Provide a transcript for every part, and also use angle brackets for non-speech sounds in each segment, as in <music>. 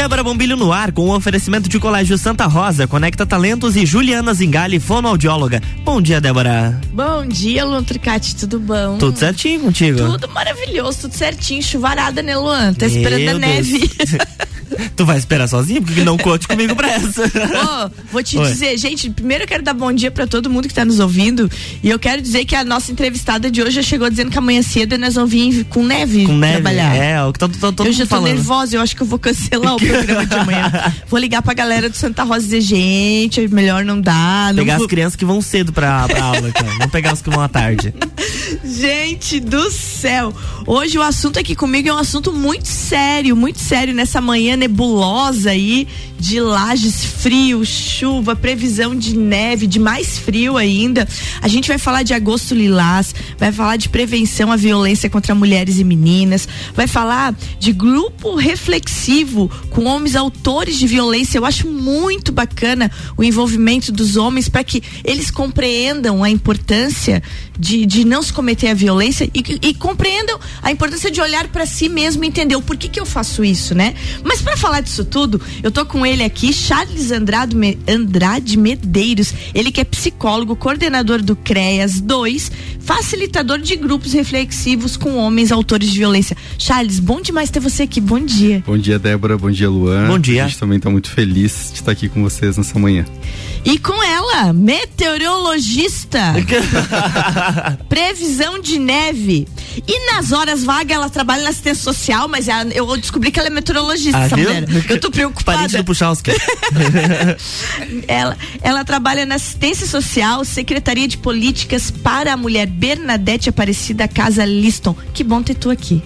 Débora Bombilho no ar com o oferecimento de Colégio Santa Rosa, Conecta Talentos e Juliana Zingali, fonoaudióloga. Bom dia, Débora. Bom dia, Luan Tricati, tudo bom? Tudo certinho contigo? Tudo maravilhoso, tudo certinho, chuvarada, né, Luan? Tá esperando Meu a neve. <laughs> tu vai esperar sozinho? Porque não conte comigo pra essa. oh, vou te Oi. dizer, gente, primeiro eu quero dar bom dia pra todo mundo que tá nos ouvindo. E eu quero dizer que a nossa entrevistada de hoje já chegou dizendo que amanhã cedo nós vamos vir com neve, com neve trabalhar. É, o que todo, todo, todo Eu já tô falando. nervosa, eu acho que eu vou cancelar o programa de amanhã. <laughs> Vou ligar pra galera do Santa Rosa e dizer, gente, melhor não dá. Não pegar vou... as crianças que vão cedo pra, pra aula, cara. <laughs> Não pegar os que vão à tarde. gente do céu. Hoje o assunto aqui comigo é um assunto muito sério, muito sério nessa manhã nebulosa aí de lajes frio, chuva, previsão de neve, de mais frio ainda. A gente vai falar de agosto lilás, vai falar de prevenção à violência contra mulheres e meninas, vai falar de grupo reflexivo com homens autores de violência. Eu acho muito bacana o envolvimento dos homens para que eles compreendam a importância de, de não se cometer a violência e, e compreendam a importância de olhar para si mesmo e entender o porquê que eu faço isso, né? Mas para falar disso tudo, eu tô com ele aqui, Charles Andrade, Andrade Medeiros, ele que é psicólogo, coordenador do CREAS 2, facilitador de grupos reflexivos com homens autores de violência. Charles, bom demais ter você aqui. Bom dia. Bom dia, Débora. Bom dia, Luan. Bom dia. A gente também está muito feliz de estar aqui com vocês nessa manhã. E com ela, meteorologista. <laughs> previsão de neve. E nas horas vagas ela trabalha na assistência social, mas eu descobri que ela é meteorologista, ah, essa mulher. Eu tô preocupada. Parente do Puchalski. <laughs> ela, ela trabalha na assistência social, Secretaria de Políticas para a Mulher, Bernadette Aparecida Casa Liston. Que bom ter tu aqui.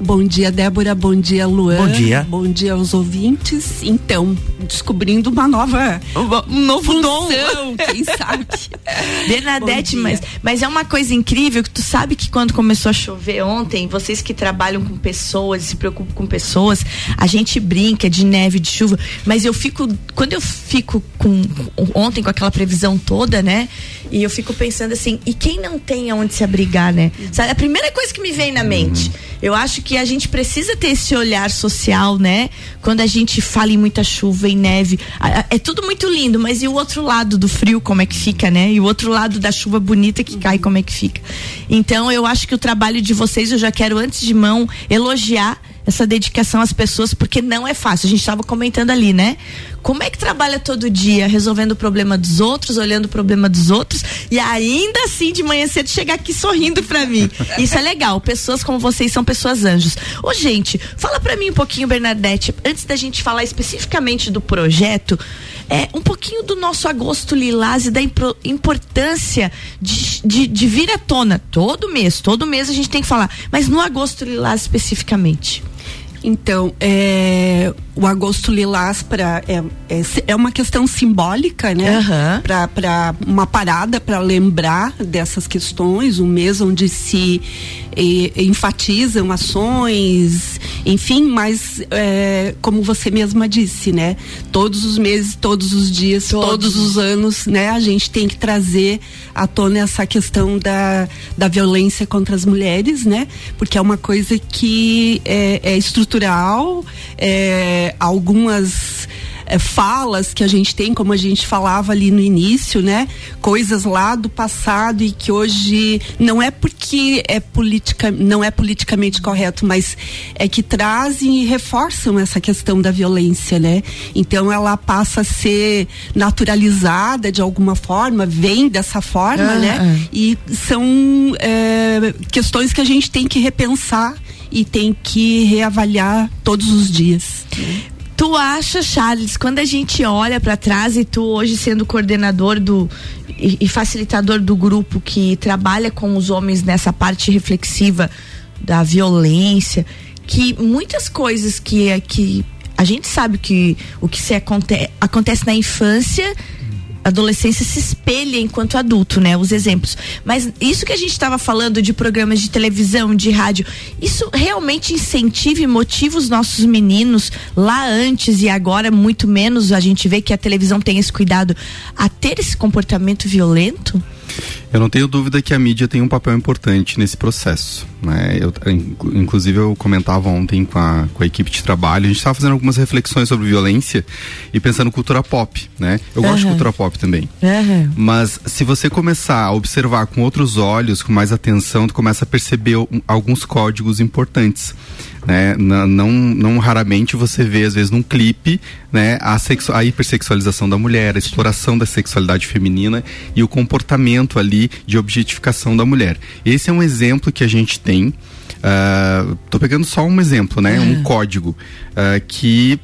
Bom dia, Débora. Bom dia, Luan. Bom dia. Bom dia aos ouvintes. Então, descobrindo uma nova. Um novo função, dom. <laughs> Quem sabe? <laughs> Bernadette, mas, mas é uma coisa incrível que tu sabe que quando começou a chover ontem, vocês que trabalham com pessoas, se preocupam com pessoas, a gente brinca de neve, de chuva, mas eu fico. Quando eu fico com. Ontem com aquela previsão toda, né? E eu fico pensando assim, e quem não tem aonde se abrigar, né? Sabe, a primeira coisa que me vem na mente. Eu acho que a gente precisa ter esse olhar social, né? Quando a gente fala em muita chuva, em neve. É tudo muito lindo, mas e o outro lado do frio, como é que fica, né? E o outro lado da chuva bonita que cai, como é que fica? Então, eu acho que o trabalho de vocês, eu já quero, antes de mão, elogiar essa dedicação às pessoas, porque não é fácil. A gente estava comentando ali, né? Como é que trabalha todo dia resolvendo o problema dos outros, olhando o problema dos outros e ainda assim de manhã cedo chegar aqui sorrindo para mim. Isso é legal. Pessoas como vocês são pessoas anjos. Ô, gente, fala para mim um pouquinho, Bernadette, antes da gente falar especificamente do projeto, é, um pouquinho do nosso agosto lilás e da importância de, de, de vir à tona todo mês. Todo mês a gente tem que falar, mas no agosto lilás especificamente. Então, é, o agosto lilás para é, é, é, uma questão simbólica, né? Uhum. Para uma parada para lembrar dessas questões, um mês onde se enfatizam ações, enfim, mas é, como você mesma disse, né? Todos os meses, todos os dias, todos. todos. os anos, né? A gente tem que trazer à tona essa questão da, da violência contra as mulheres, né? Porque é uma coisa que é, é estrutural, é, algumas é, falas que a gente tem, como a gente falava ali no início, né? Coisas lá do passado e que hoje não é porque é política, não é politicamente correto, mas é que trazem e reforçam essa questão da violência, né? Então ela passa a ser naturalizada de alguma forma, vem dessa forma, né? E são é, questões que a gente tem que repensar e tem que reavaliar todos os dias. Tu acha, Charles, quando a gente olha para trás e tu hoje sendo coordenador do e, e, facilitador do grupo que trabalha com os homens nessa parte reflexiva da violência, que muitas coisas que que a gente sabe que o que se aconte, acontece na infância adolescência se espelha enquanto adulto, né? Os exemplos. Mas isso que a gente estava falando de programas de televisão, de rádio, isso realmente incentiva e motiva os nossos meninos lá antes e agora muito menos a gente vê que a televisão tem esse cuidado a ter esse comportamento violento? Eu não tenho dúvida que a mídia tem um papel importante nesse processo. Né? Eu, inclusive, eu comentava ontem com a, com a equipe de trabalho, a gente estava fazendo algumas reflexões sobre violência e pensando cultura pop. Né? Eu gosto uhum. de cultura pop também. Uhum. Mas se você começar a observar com outros olhos, com mais atenção, tu começa a perceber alguns códigos importantes né? Não, não, não raramente você vê, às vezes, num clipe, né, a, a hipersexualização da mulher, a exploração da sexualidade feminina e o comportamento ali de objetificação da mulher. Esse é um exemplo que a gente tem. Estou uh, pegando só um exemplo, né? Um código uh, que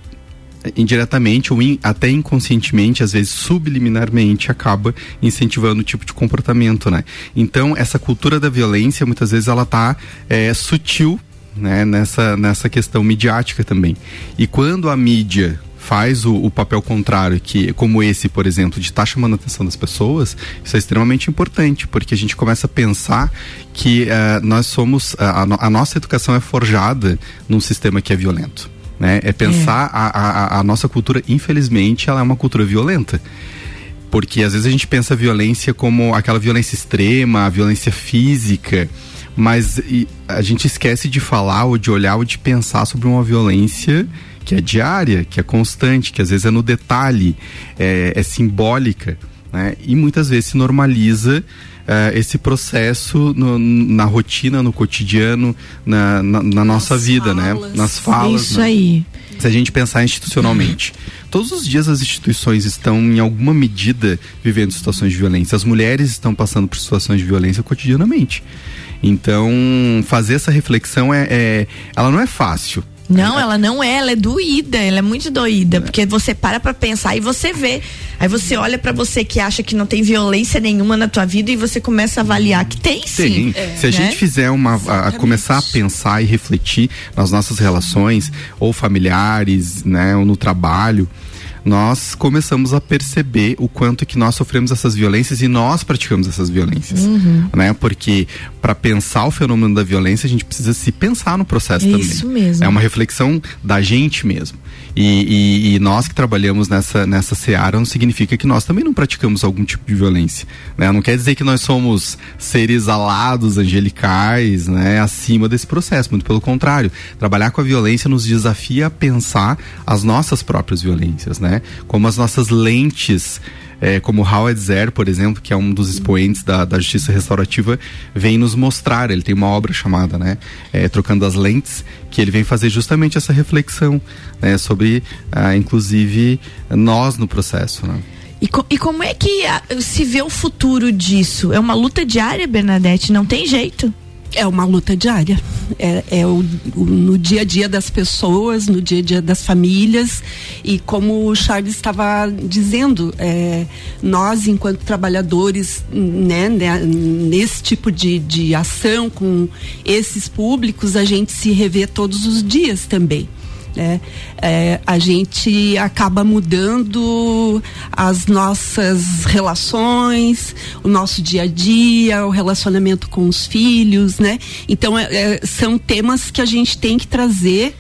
indiretamente ou in, até inconscientemente, às vezes subliminarmente, acaba incentivando o tipo de comportamento, né? Então, essa cultura da violência, muitas vezes, ela tá é, sutil né, nessa, nessa questão midiática também. E quando a mídia faz o, o, papel contrário, que como esse, por exemplo, de estar tá chamando a atenção das pessoas, isso é extremamente importante, porque a gente começa a pensar que uh, nós somos, uh, a, a, nossa educação é forjada num sistema que é violento. Né? É pensar é. A, a, a nossa cultura, infelizmente, ela é uma cultura violenta porque às vezes a gente pensa a violência como aquela violência extrema, a violência física, mas a gente esquece de falar ou de olhar ou de pensar sobre uma violência que é diária, que é constante, que às vezes é no detalhe, é, é simbólica, né? E muitas vezes se normaliza é, esse processo no, na rotina, no cotidiano, na, na, na nossa vida, né? falas. né? Nas falas. Isso né? aí. Se a gente pensar institucionalmente, todos os dias as instituições estão, em alguma medida, vivendo situações de violência. As mulheres estão passando por situações de violência cotidianamente. Então, fazer essa reflexão é, é ela não é fácil. Não, ela não é, ela é doída, ela é muito doída, porque você para pra pensar e você vê. Aí você olha para você que acha que não tem violência nenhuma na tua vida e você começa a avaliar que tem sim. Tem. É. Se a né? gente fizer uma. A, a começar a pensar e refletir nas nossas relações, ou familiares, né, ou no trabalho nós começamos a perceber o quanto que nós sofremos essas violências e nós praticamos essas violências, uhum. né? Porque para pensar o fenômeno da violência a gente precisa se pensar no processo é também. Isso mesmo. É uma reflexão da gente mesmo. E, e, e, nós que trabalhamos nessa, nessa seara não significa que nós também não praticamos algum tipo de violência. Né? Não quer dizer que nós somos seres alados, angelicais, né? acima desse processo. Muito pelo contrário. Trabalhar com a violência nos desafia a pensar as nossas próprias violências, né? Como as nossas lentes é, como Howard Zer, por exemplo, que é um dos expoentes da, da justiça restaurativa, vem nos mostrar. Ele tem uma obra chamada, né, é, Trocando as Lentes, que ele vem fazer justamente essa reflexão né, sobre, ah, inclusive, nós no processo. Né? E, co e, como é que a, se vê o futuro disso? É uma luta diária, Bernadette? Não tem jeito. É uma luta diária. É, é o, o, no dia a dia das pessoas, no dia a dia das famílias. E como o Charles estava dizendo, é, nós, enquanto trabalhadores, né, né, nesse tipo de, de ação com esses públicos, a gente se revê todos os dias também. Né? É, a gente acaba mudando as nossas relações, o nosso dia a dia, o relacionamento com os filhos, né? Então é, é, são temas que a gente tem que trazer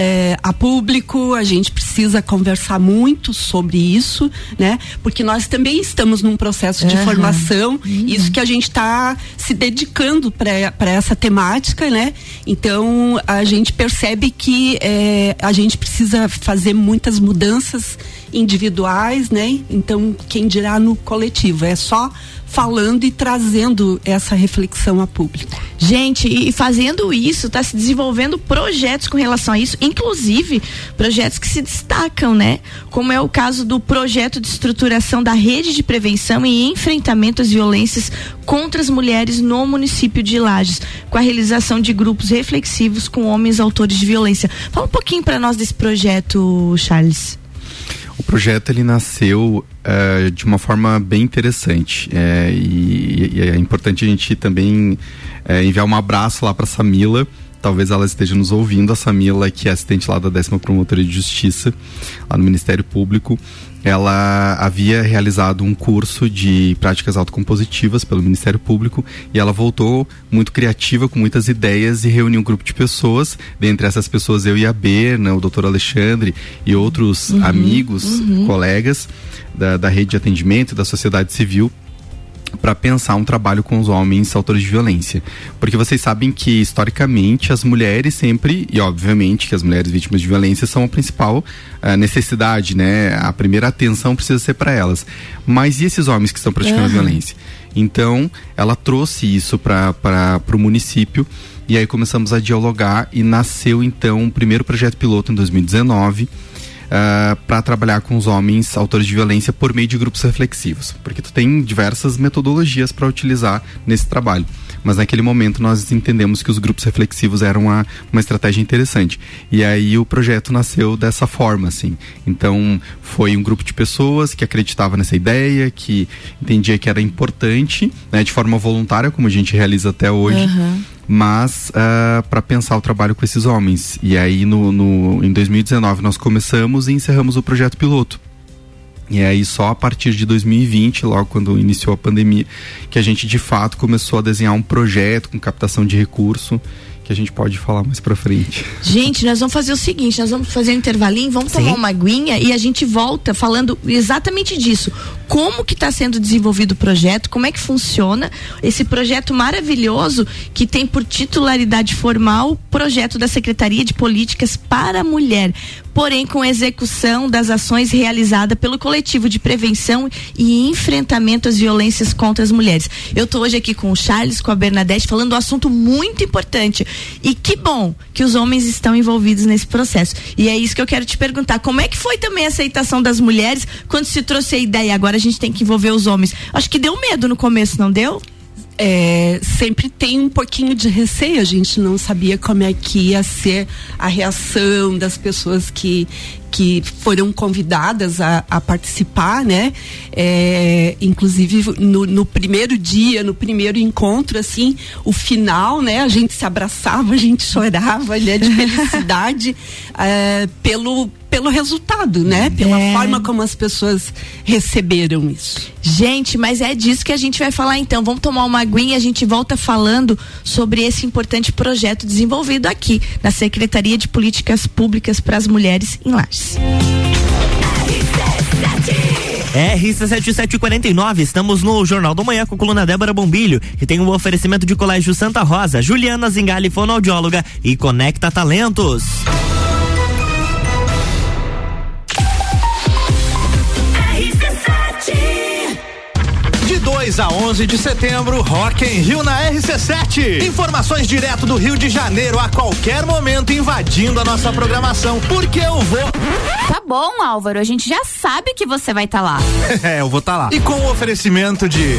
é, a público, a gente precisa conversar muito sobre isso, né? Porque nós também estamos num processo de uhum. formação, uhum. isso que a gente está se dedicando para essa temática, né? Então a gente percebe que é, a gente precisa fazer muitas mudanças individuais, né? Então quem dirá no coletivo é só falando e trazendo essa reflexão a público. Gente, e fazendo isso, está se desenvolvendo projetos com relação a isso, inclusive projetos que se destacam, né? Como é o caso do projeto de estruturação da rede de prevenção e enfrentamento às violências contra as mulheres no município de Lages, com a realização de grupos reflexivos com homens autores de violência. Fala um pouquinho para nós desse projeto, Charles. O projeto ele nasceu uh, de uma forma bem interessante é, e, e, é importante a gente também uh, enviar um abraço lá para Samila. Talvez ela esteja nos ouvindo, a Samila, que é assistente lá da décima promotoria de justiça, lá no Ministério Público ela havia realizado um curso de práticas autocompositivas pelo Ministério Público e ela voltou muito criativa, com muitas ideias e reuniu um grupo de pessoas. Dentre essas pessoas, eu e a Berna, o doutor Alexandre e outros uhum, amigos, uhum. colegas da, da rede de atendimento da sociedade civil para pensar um trabalho com os homens autores de violência. Porque vocês sabem que, historicamente, as mulheres sempre, e obviamente que as mulheres vítimas de violência são a principal uh, necessidade, né? A primeira atenção precisa ser para elas. Mas e esses homens que estão praticando uhum. violência? Então, ela trouxe isso para o município e aí começamos a dialogar e nasceu então o primeiro projeto piloto em 2019 uh, ah, para trabalhar com os homens autores de violência por meio de grupos reflexivos, porque tu tem diversas metodologias para utilizar nesse trabalho. Mas naquele momento nós entendemos que os grupos reflexivos eram uma, uma estratégia interessante. E aí o projeto nasceu dessa forma, assim. Então foi um grupo de pessoas que acreditava nessa ideia, que entendia que era importante, né, de forma voluntária, como a gente realiza até hoje. Uhum mas uh, ah, para pensar o trabalho com esses homens. E aí no, no, em 2019 nós começamos e encerramos o projeto piloto. E aí só a partir de 2020, logo quando iniciou a pandemia, que a gente de fato começou a desenhar um projeto com captação de recurso que a gente pode falar mais pra frente. Gente, nós vamos fazer o seguinte, nós vamos fazer um intervalinho, vamos Sim. tomar uma aguinha e a gente volta falando exatamente disso. Como que está sendo desenvolvido o projeto, como é que funciona esse projeto maravilhoso que tem por titularidade formal projeto da Secretaria de Políticas para a Mulher porém com execução das ações realizadas pelo coletivo de prevenção e enfrentamento às violências contra as mulheres. Eu estou hoje aqui com o Charles, com a Bernadette, falando um assunto muito importante. E que bom que os homens estão envolvidos nesse processo. E é isso que eu quero te perguntar. Como é que foi também a aceitação das mulheres quando se trouxe a ideia? Agora a gente tem que envolver os homens. Acho que deu medo no começo, não deu? É, sempre tem um pouquinho de receio. A gente não sabia como é que ia ser a reação das pessoas que, que foram convidadas a, a participar, né? É, inclusive no, no, primeiro dia, no primeiro encontro, assim, o final, né? A gente se abraçava, a gente chorava, né? De felicidade <laughs> é, pelo pelo resultado, né? Pela é. forma como as pessoas receberam isso. Gente, mas é disso que a gente vai falar então. Vamos tomar uma aguinha e a gente volta falando sobre esse importante projeto desenvolvido aqui na Secretaria de Políticas Públicas para as Mulheres em Lages. RC7749, estamos no Jornal do Manhã com a coluna Débora Bombilho, que tem um oferecimento de Colégio Santa Rosa, Juliana Zingali, fonoaudióloga e Conecta Talentos. 2 a 11 de setembro, Rock em Rio na RC7. Informações direto do Rio de Janeiro a qualquer momento invadindo a nossa programação, porque eu vou. Tá bom, Álvaro, a gente já sabe que você vai estar tá lá. <laughs> é, eu vou estar tá lá. E com o oferecimento de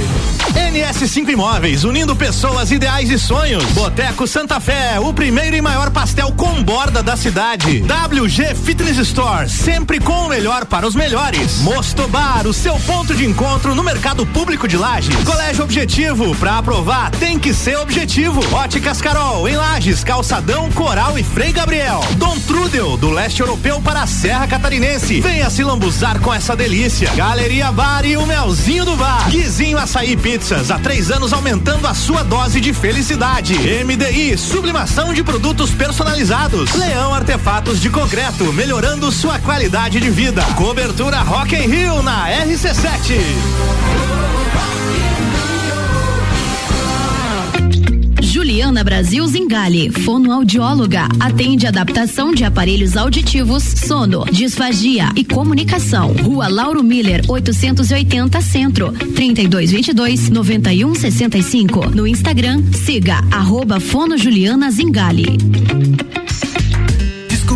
NS5 Imóveis, unindo pessoas, ideais e sonhos. Boteco Santa Fé, o primeiro e maior pastel com borda da cidade. WG Fitness Store, sempre com o melhor para os melhores. Mosto Bar, o seu ponto de encontro no mercado público de Lages. Colégio Objetivo, para aprovar tem que ser objetivo. Óticas Carol, em Lages, Calçadão, Coral e Frei Gabriel. Dom Trudel, do leste europeu para a Serra Catarinense. Venha se lambuzar com essa delícia. Galeria Bar e o Melzinho do Bar. Guizinho Açaí Pizzas, há três anos aumentando a sua dose de felicidade. MDI, sublimação de produtos personalizados. Leão Artefatos de Concreto, melhorando sua qualidade de vida. Cobertura Rock in Rio na RC7. Juliana Brasil Zingale, fonoaudióloga, atende adaptação de aparelhos auditivos, sono, disfagia e comunicação. Rua Lauro Miller, 880 Centro, 3222 9165. No Instagram, siga arroba Fono Juliana Zingale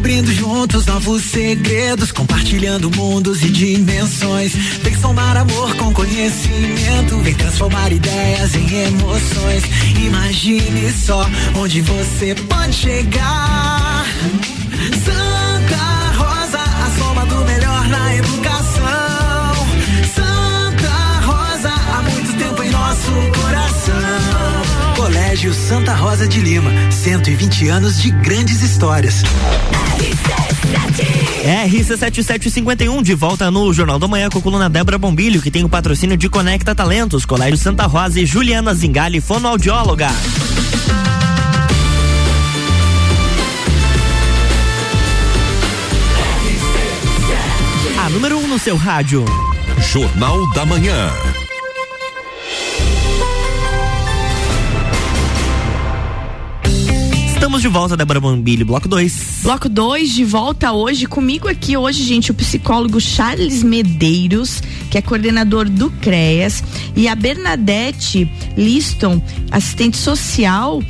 descobrindo juntos novos segredos, compartilhando mundos e dimensões. Vem somar amor com conhecimento, vem transformar ideias em emoções. Imagine só onde você pode chegar. Santa Rosa, a soma do melhor na educação. Santa Rosa, há muito tempo em nosso coração. Colégio Santa Rosa de Lima, 120 anos de grandes histórias. RC7751 de volta no Jornal da Manhã com a coluna Débora Bombilho, que tem o patrocínio de Conecta Talentos, Colégio Santa Rosa e Juliana Zingali, fonoaudióloga. A número 1 um no seu rádio. Jornal da Manhã. Estamos de volta, Débora Bombilho, bloco 2. Bloco 2, de volta hoje. Comigo aqui hoje, gente, o psicólogo Charles Medeiros, que é coordenador do CREAS, e a Bernadette Liston, assistente social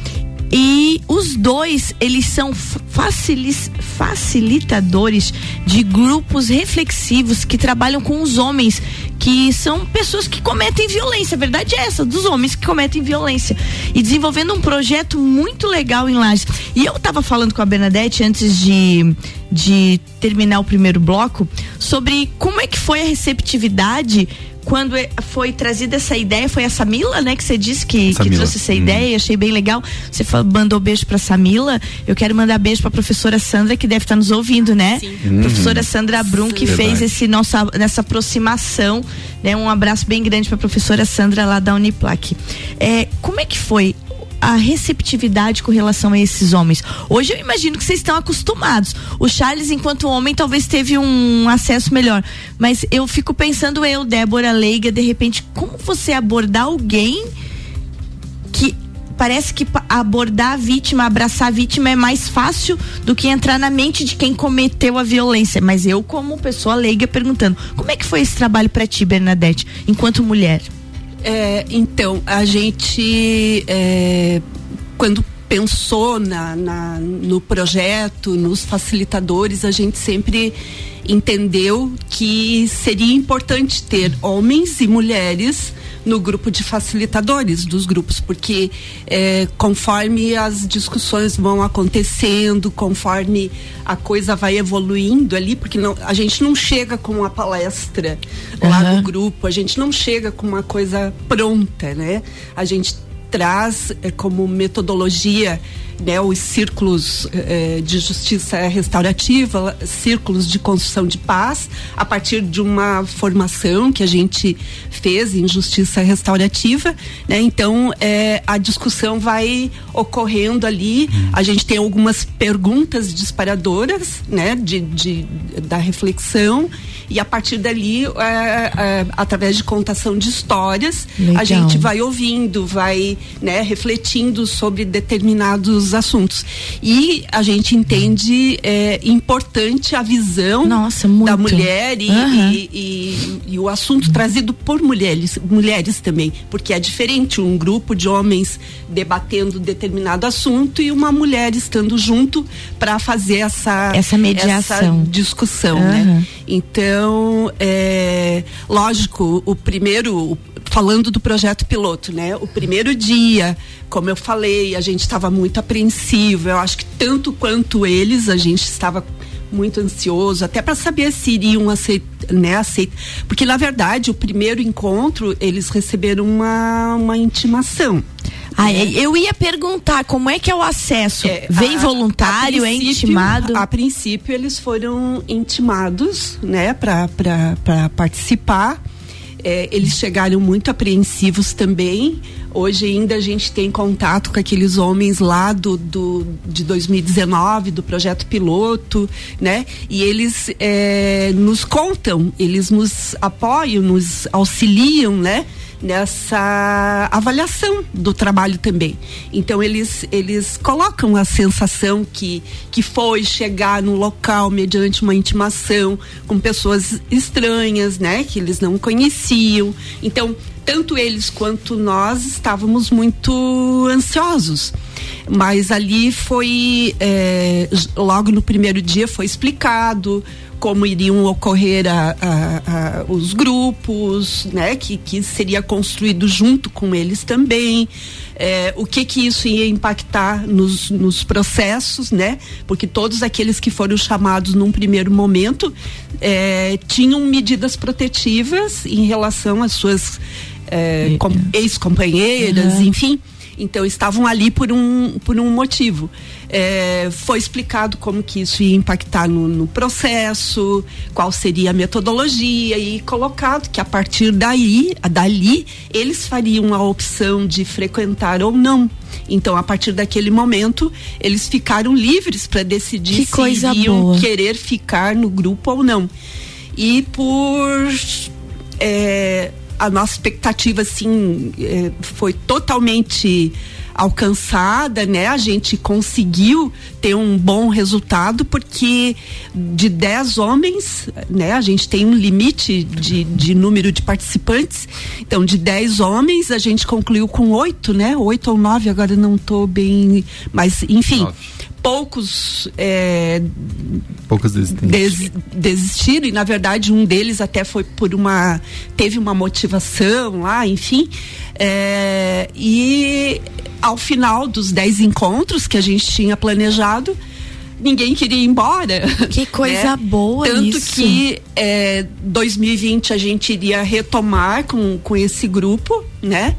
e os dois, eles são facilitadores de grupos reflexivos que trabalham com os homens, que são pessoas que cometem violência. A verdade é essa, dos homens que cometem violência. E desenvolvendo um projeto muito legal em Lages. E eu estava falando com a Bernadette antes de, de terminar o primeiro bloco sobre como é que foi a receptividade quando é, foi trazida essa ideia, foi a Samila, né, que você disse que, que trouxe essa hum. ideia, achei bem legal. Você falou, mandou beijo pra Samila, eu quero mandar beijo pra professora Sandra, que deve estar tá nos ouvindo, né? Sim. Uhum. Professora Sandra Brum, que Verdade. fez esse nossa, nessa aproximação, né? Um abraço bem grande pra professora Sandra lá da Uniplac. É, como é que foi a receptividade com relação a esses homens? Hoje eu imagino que vocês estão acostumados. O Charles, enquanto homem, talvez teve um acesso melhor. Mas eu fico pensando, eu, Débora Leiga, de repente, como você abordar alguém que parece que abordar a vítima, abraçar a vítima é mais fácil do que entrar na mente de quem cometeu a violência. Mas eu, como pessoa leiga, perguntando: como é que foi esse trabalho para ti, Bernadette, enquanto mulher? É, então, a gente, é, quando pensou na, na, no projeto, nos facilitadores, a gente sempre entendeu que seria importante ter homens e mulheres no grupo de facilitadores dos grupos, porque é, conforme as discussões vão acontecendo, conforme a coisa vai evoluindo ali, porque não, a gente não chega com uma palestra uhum. lá no grupo, a gente não chega com uma coisa pronta, né? A gente traz é, como metodologia né, os círculos eh, de justiça restaurativa, círculos de construção de paz, a partir de uma formação que a gente fez em justiça restaurativa. Né? Então, eh, a discussão vai ocorrendo ali. A gente tem algumas perguntas disparadoras né, de, de da reflexão e a partir dali, é, é, através de contação de histórias, Legal. a gente vai ouvindo, vai né, refletindo sobre determinados assuntos. E a gente entende é, importante a visão Nossa, da mulher e, uhum. e, e, e, o assunto trazido por mulheres, mulheres também, porque é diferente um grupo de homens debatendo determinado assunto e uma mulher estando junto para fazer essa essa mediação, essa discussão, uhum. né? Então, é, lógico, o primeiro, falando do projeto piloto, né? O primeiro dia, como eu falei, a gente estava muito apreensivo. Eu acho que tanto quanto eles, a gente estava muito ansioso, até para saber se iriam aceitar, né, aceitar. Porque, na verdade, o primeiro encontro, eles receberam uma, uma intimação. Ah, né? eu ia perguntar como é que é o acesso? É, Vem a, voluntário, a é intimado? A princípio eles foram intimados, né, para participar. É, eles chegaram muito apreensivos também. Hoje ainda a gente tem contato com aqueles homens lá do, do de 2019, do projeto piloto, né? E eles é, nos contam, eles nos apoiam, nos auxiliam, né? Nessa avaliação do trabalho também. Então eles eles colocam a sensação que que foi chegar no local mediante uma intimação com pessoas estranhas, né, que eles não conheciam. Então tanto eles quanto nós estávamos muito ansiosos. Mas ali foi, é, logo no primeiro dia foi explicado como iriam ocorrer a, a, a, os grupos, né, que, que seria construído junto com eles também. É, o que que isso ia impactar nos, nos processos, né? Porque todos aqueles que foram chamados num primeiro momento é, tinham medidas protetivas em relação às suas é, ex-companheiras, uhum. enfim. Então estavam ali por um, por um motivo. É, foi explicado como que isso ia impactar no, no, processo, qual seria a metodologia e colocado que a partir daí, dali, eles fariam a opção de frequentar ou não. Então, a partir daquele momento, eles ficaram livres para decidir que se iriam boa. querer ficar no grupo ou não. E por é, a nossa expectativa assim é, foi totalmente alcançada, né? A gente conseguiu ter um bom resultado porque de 10 homens, né? A gente tem um limite de, de número de participantes. Então, de 10 homens, a gente concluiu com oito, né? Oito ou nove, agora não estou bem. Mas, enfim. Nove poucos é, poucos des, desistiram e na verdade um deles até foi por uma teve uma motivação lá enfim é, e ao final dos dez encontros que a gente tinha planejado ninguém queria ir embora. Que <laughs> coisa né? boa Tanto isso. que é, 2020 a gente iria retomar com, com esse grupo, né?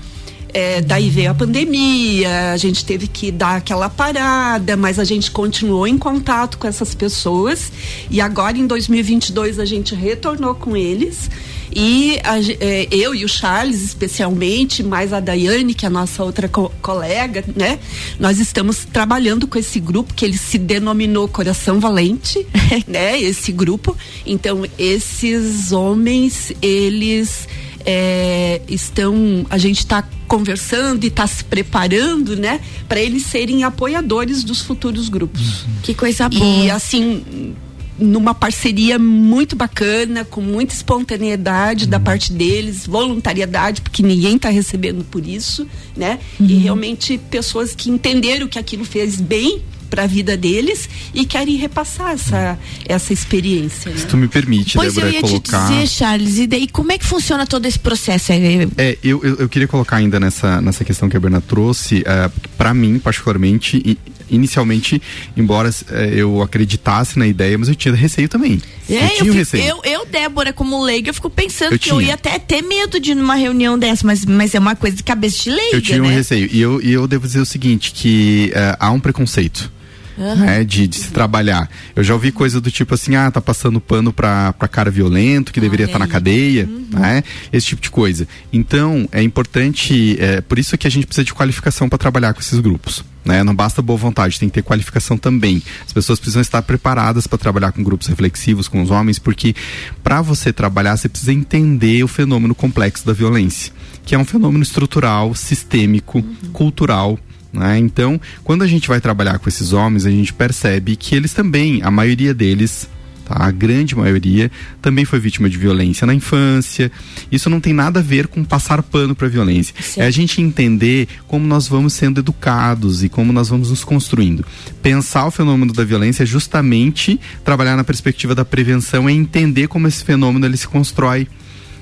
É, daí veio a pandemia, a gente teve que dar aquela parada, mas a gente continuou em contato com essas pessoas e agora em 2022 a gente retornou com eles e a, é, eu e o Charles especialmente, mais a Daiane, que é a nossa outra co colega, né? Nós estamos trabalhando com esse grupo que ele se denominou Coração Valente, <laughs> né? Esse grupo. Então esses homens, eles é, estão, a gente está conversando e está se preparando, né, para eles serem apoiadores dos futuros grupos. Que coisa boa. E assim, numa parceria muito bacana, com muita espontaneidade uhum. da parte deles, voluntariedade, porque ninguém está recebendo por isso, né? Uhum. E realmente pessoas que entenderam que aquilo fez bem para a vida deles e querem repassar essa, essa experiência. Né? Se tu me permite, pois Débora, eu ia colocar... te dizer, Charles, e daí como é que funciona todo esse processo? É, é eu, eu, eu, queria colocar ainda nessa, nessa questão que a Berna trouxe, uh, para mim, particularmente, e, inicialmente, embora é, eu acreditasse na ideia, mas eu tinha receio também. É, eu tinha eu, receio. Eu, eu, Débora, como leiga, eu fico pensando eu que tinha. eu ia até ter medo de ir numa reunião dessa, mas, mas é uma coisa de cabeça de leiga, Eu tinha né? um receio. E eu, e eu devo dizer o seguinte, que uh, há um preconceito uhum. né, de, de, se trabalhar. Eu já ouvi coisa do tipo assim, ah, tá passando pano pra, pra cara violento, que deveria estar tá na cadeia, uhum. né? Esse tipo de coisa. Então, é importante, é, por isso que a gente precisa de qualificação para trabalhar com esses grupos. Né? Não basta boa vontade, tem que ter qualificação também. As pessoas precisam estar preparadas para trabalhar com grupos reflexivos, com os homens, porque para você trabalhar, você precisa entender o fenômeno complexo da violência, que é um fenômeno estrutural, sistêmico, uhum. cultural né? Então, quando a gente vai trabalhar com esses homens, a gente percebe que eles também, a maioria deles, Tá? A grande maioria também foi vítima de violência na infância. Isso não tem nada a ver com passar pano para violência. Sim. É a gente entender como nós vamos sendo educados e como nós vamos nos construindo. Pensar o fenômeno da violência é justamente trabalhar na perspectiva da prevenção e entender como esse fenômeno ele se constrói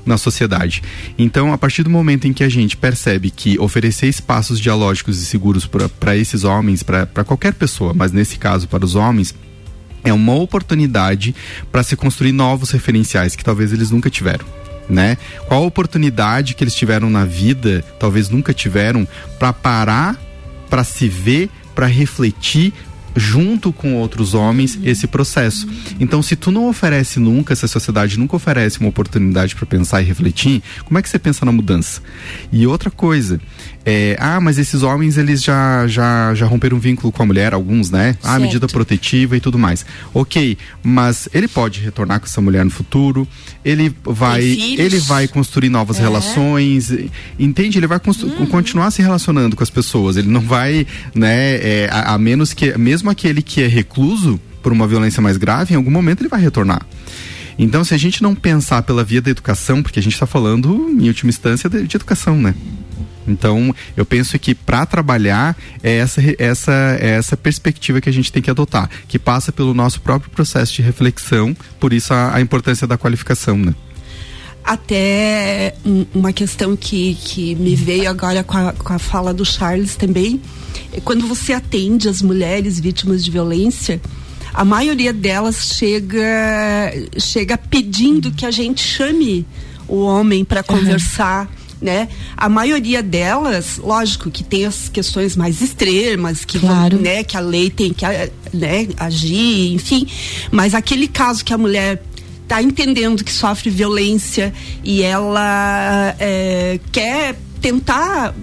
na sociedade. Então, a partir do momento em que a gente percebe que oferecer espaços dialógicos e seguros para esses homens, para qualquer pessoa, mas nesse caso para os homens, é uma oportunidade para se construir novos referenciais que talvez eles nunca tiveram. Né? Qual a oportunidade que eles tiveram na vida, talvez nunca tiveram, para parar, para se ver, para refletir, junto com outros homens esse processo. Então, se tu não oferece nunca, se a sociedade nunca oferece uma oportunidade para pensar e refletir, como é que você pensa na mudança? E outra coisa, é, ah, mas esses homens eles já, já, já romperam um vínculo com a mulher, alguns, né? Ah, medida protetiva e tudo mais. Ok, mas ele pode retornar com essa mulher no futuro, ele vai, ele vai construir novas é. relações, entende? Ele vai uhum. continuar se relacionando com as pessoas, ele não vai, né? É, a, a menos que, mesmo aquele que é recluso por uma violência mais grave, em algum momento ele vai retornar. Então, se a gente não pensar pela via da educação, porque a gente está falando, em última instância, de, de educação, né? Então, eu penso que para trabalhar é essa, essa, é essa perspectiva que a gente tem que adotar, que passa pelo nosso próprio processo de reflexão, por isso a, a importância da qualificação, né? Até uma questão que, que me veio agora com a, com a fala do Charles também, é quando você atende as mulheres vítimas de violência, a maioria delas chega, chega pedindo que a gente chame o homem para conversar. Uhum né? A maioria delas, lógico, que tem as questões mais extremas, que claro. vão, né, que a lei tem que né, agir, enfim. Mas aquele caso que a mulher está entendendo que sofre violência e ela é, quer tentar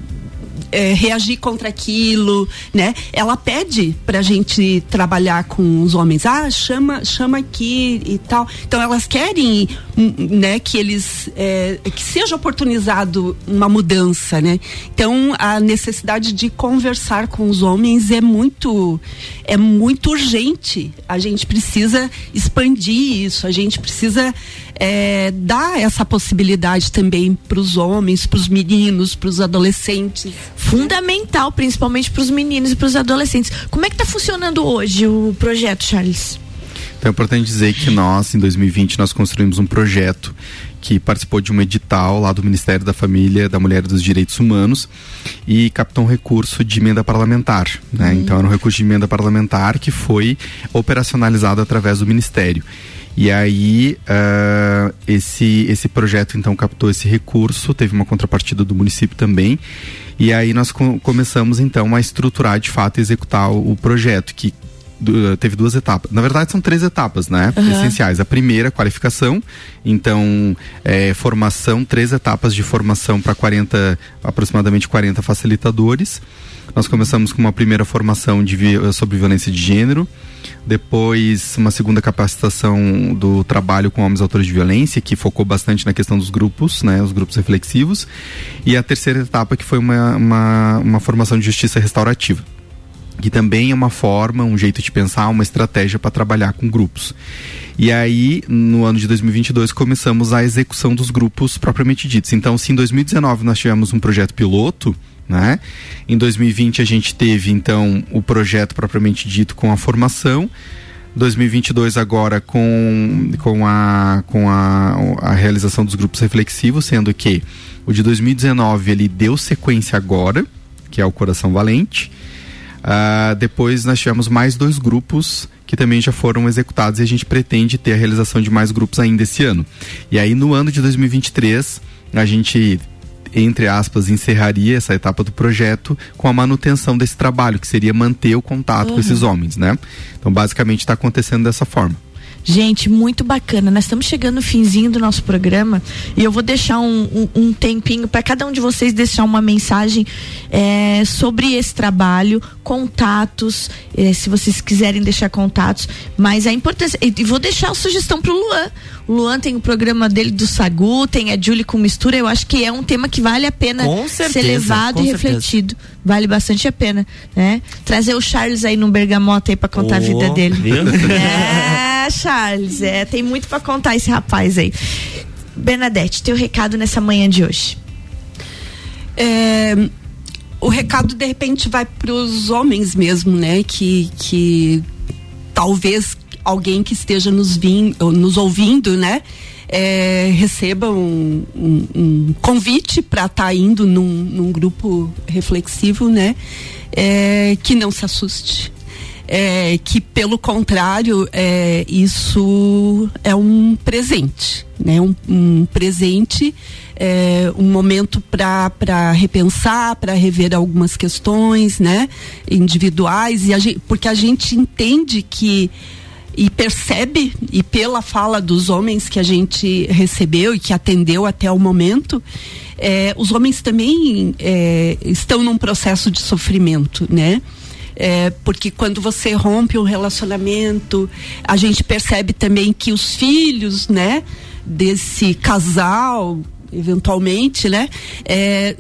é, reagir contra aquilo, né? Ela pede pra gente trabalhar com os homens, ah, chama, chama aqui e tal. Então elas querem, hum, né, que eles é, que seja oportunizado uma mudança, né? Então a necessidade de conversar com os homens é muito é muito urgente. A gente precisa expandir isso, a gente precisa é, dar essa possibilidade também para os homens, para os meninos, para os adolescentes. Fundamental, principalmente para os meninos e para os adolescentes. Como é que está funcionando hoje o projeto, Charles? Então é importante dizer que nós, em 2020, nós construímos um projeto que participou de um edital lá do Ministério da Família, da Mulher e dos Direitos Humanos e captou um recurso de emenda parlamentar. Né? Uhum. Então era um recurso de emenda parlamentar que foi operacionalizado através do Ministério. E aí uh, esse, esse projeto então captou esse recurso, teve uma contrapartida do município também. E aí nós co começamos então a estruturar de fato e executar o, o projeto, que teve duas etapas. Na verdade, são três etapas, né? Uhum. Essenciais. A primeira, qualificação. Então, é, formação, três etapas de formação para 40, aproximadamente 40 facilitadores. Nós começamos com uma primeira formação de, sobre violência de gênero depois uma segunda capacitação do trabalho com homens autores de violência, que focou bastante na questão dos grupos, né, os grupos reflexivos, e a terceira etapa que foi uma, uma, uma formação de justiça restaurativa que também é uma forma, um jeito de pensar, uma estratégia para trabalhar com grupos. E aí, no ano de 2022, começamos a execução dos grupos propriamente ditos. Então, se em 2019 nós tivemos um projeto piloto, né? Em 2020 a gente teve então o projeto propriamente dito com a formação. 2022 agora com, com, a, com a, a realização dos grupos reflexivos, sendo que o de 2019 ele deu sequência agora, que é o Coração Valente. Uh, depois nós tivemos mais dois grupos que também já foram executados e a gente pretende ter a realização de mais grupos ainda esse ano. E aí no ano de 2023 a gente entre aspas, encerraria essa etapa do projeto com a manutenção desse trabalho, que seria manter o contato uhum. com esses homens, né? Então, basicamente, está acontecendo dessa forma. Gente, muito bacana. Nós estamos chegando no finzinho do nosso programa e eu vou deixar um, um, um tempinho para cada um de vocês deixar uma mensagem é, sobre esse trabalho, contatos, é, se vocês quiserem deixar contatos, mas a importância. E vou deixar a sugestão para o Luan. Luan tem o programa dele do Sagu, tem a Julie com mistura. Eu acho que é um tema que vale a pena certeza, ser levado e refletido. Certeza. Vale bastante a pena, né? Trazer o Charles aí no Bergamota aí para contar oh, a vida dele. Viu? É, Charles, é, tem muito para contar esse rapaz aí. Bernadette, teu recado nessa manhã de hoje. É, o recado de repente vai para os homens mesmo, né? Que, que talvez alguém que esteja nos, vim, nos ouvindo, né? É, receba um, um, um convite para estar tá indo num, num, grupo reflexivo, né? É, que não se assuste. É, que pelo contrário é, isso é um presente, né? Um, um presente, é, um momento para repensar, para rever algumas questões, né? Individuais e a gente, porque a gente entende que e percebe, e pela fala dos homens que a gente recebeu e que atendeu até o momento, é, os homens também é, estão num processo de sofrimento, né? É, porque quando você rompe um relacionamento, a gente percebe também que os filhos, né, desse casal, eventualmente, né, é,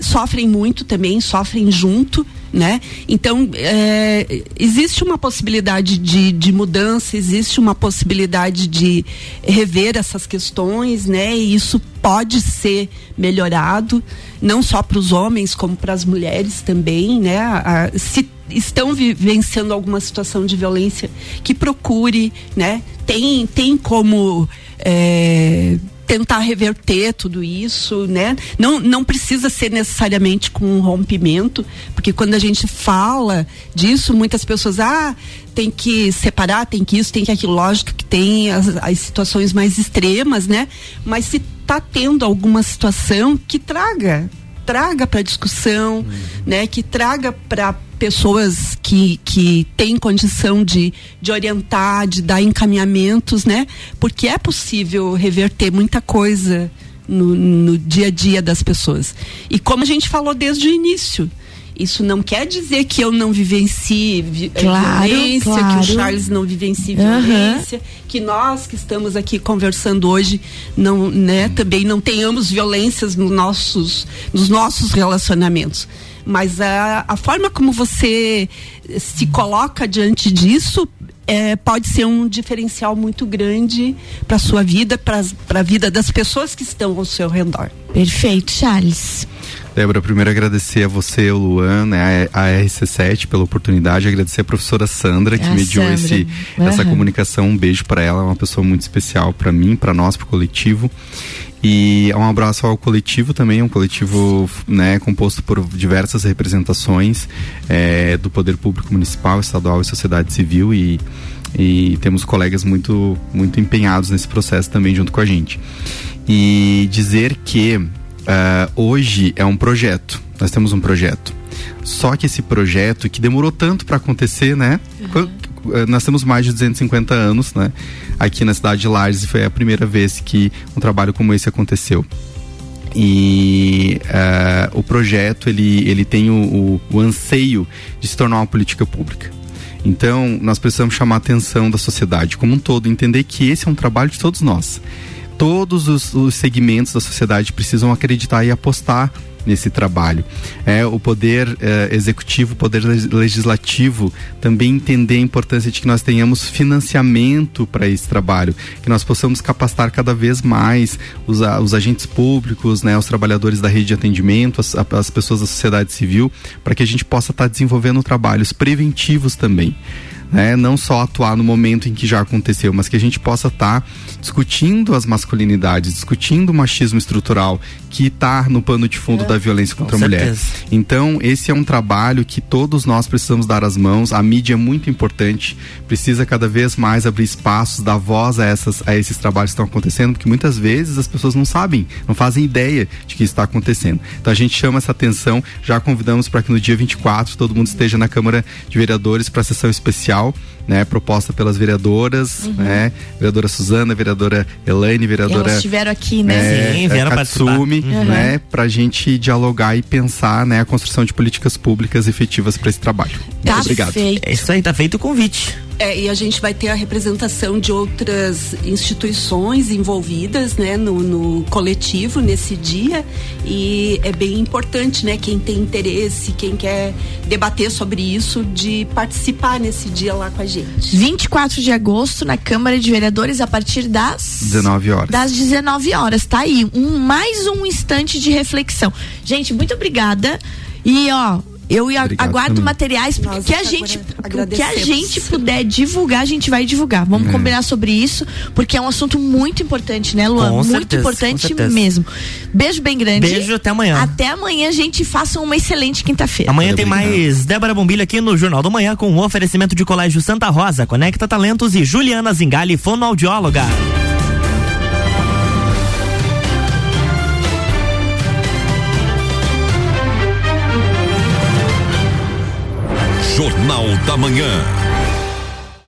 sofrem muito também, sofrem junto, né? Então é, existe uma possibilidade de, de mudança, existe uma possibilidade de rever essas questões, né? E isso pode ser melhorado, não só para os homens como para as mulheres também, né? A, a, se estão vivenciando alguma situação de violência, que procure, né? Tem tem como é, tentar reverter tudo isso, né? Não, não precisa ser necessariamente com um rompimento, porque quando a gente fala disso, muitas pessoas, ah, tem que separar, tem que isso, tem que aquilo. Lógico que tem as, as situações mais extremas, né? Mas se tá tendo alguma situação que traga traga para discussão, uhum. né, que traga para pessoas que, que têm condição de, de orientar, de dar encaminhamentos, né? Porque é possível reverter muita coisa no, no dia a dia das pessoas. E como a gente falou desde o início, isso não quer dizer que eu não vivencie vi claro, violência, claro. que o Charles não vivencie Uhum. violência, que nós que estamos aqui conversando hoje não, né, também não tenhamos violências nos nossos, nos nossos relacionamentos. Mas a, a forma como você se coloca diante disso é, pode ser um diferencial muito grande para sua vida, para a vida das pessoas que estão ao seu redor. Perfeito, Charles. Débora, primeiro agradecer a você, o Luan, né, a, a RC7 pela oportunidade, agradecer a professora Sandra que A mediou Sandra. esse, essa Aham. comunicação. Um beijo para ela, é uma pessoa muito especial para mim, para nós, para o coletivo. E um abraço ao coletivo também, um coletivo né, composto por diversas representações eh, do poder público municipal, estadual e sociedade civil e, e temos colegas muito, muito empenhados nesse processo também junto com a gente. E dizer que ah, hoje é um projeto, nós temos um projeto. Só que esse projeto que demorou tanto para acontecer, né? Qu- eh, Nós temos mais de 250 anos, né? Aqui na cidade de Lages e foi a primeira vez que um trabalho como esse aconteceu. E eh, o projeto ele, ele tem o, o, o anseio de se tornar uma política pública. Então, nós precisamos chamar a atenção da sociedade como um todo, entender que esse é um trabalho de todos nós. Todos os, os segmentos da sociedade precisam acreditar e apostar nesse trabalho. É o poder eh, executivo, o poder leg- legislativo também entender a importância de que nós tenhamos financiamento para esse trabalho, que nós possamos capacitar cada vez mais os, os agentes públicos, né, os trabalhadores da rede de atendimento, as, as pessoas da sociedade civil, para que a gente possa estar desenvolvendo trabalhos preventivos também né? Não só atuar no momento em que já aconteceu, mas que a gente possa estar discutindo as masculinidades, discutindo o machismo estrutural que está no pano de fundo da violência contra a mulher. certeza. Então, esse é um trabalho que todos nós precisamos dar as mãos. A mídia é muito importante, precisa cada vez mais abrir espaços, dar voz a, essas, a esses trabalhos que estão acontecendo, porque muitas vezes as pessoas não sabem, não fazem ideia de que isso está acontecendo. Então, a gente chama essa atenção, já convidamos para que no dia 24 todo mundo esteja na Câmara de Vereadores para a sessão especial. Né, proposta pelas vereadoras, né, vereadora Suzana, vereadora Elaine, vereadora Elas estiveram aqui, né? é, Sim, vieram participar. Katsumi, Uhum. né, pra gente dialogar e pensar, né, a construção de políticas públicas efetivas para esse trabalho. Tá Muito obrigado. feito. É isso aí, tá feito o convite. É, e a gente vai ter a representação de outras instituições envolvidas né, no, no coletivo nesse dia e é bem importante, né? Quem tem interesse, quem quer debater sobre isso, de participar nesse dia lá com a gente. 24 de agosto na Câmara de Vereadores a partir das 19 horas. das 19 horas. Tá aí, um mais um instante de reflexão. Gente, muito obrigada. E ó, eu Obrigado aguardo também. materiais porque Nós que a gente o que a gente puder divulgar, a gente vai divulgar. Vamos É. combinar sobre isso, porque é um assunto muito importante, né, Luan? Com muito certeza, importante mesmo. Beijo bem grande. Beijo, até amanhã. Até amanhã, gente. Façam uma excelente quinta-feira. Amanhã tem obrigado. mais Débora Bombilho aqui no Jornal do Manhã com o oferecimento de Colégio Santa Rosa, Conecta Talentos e Juliana Zingali, fonoaudióloga. Jornal da Manhã.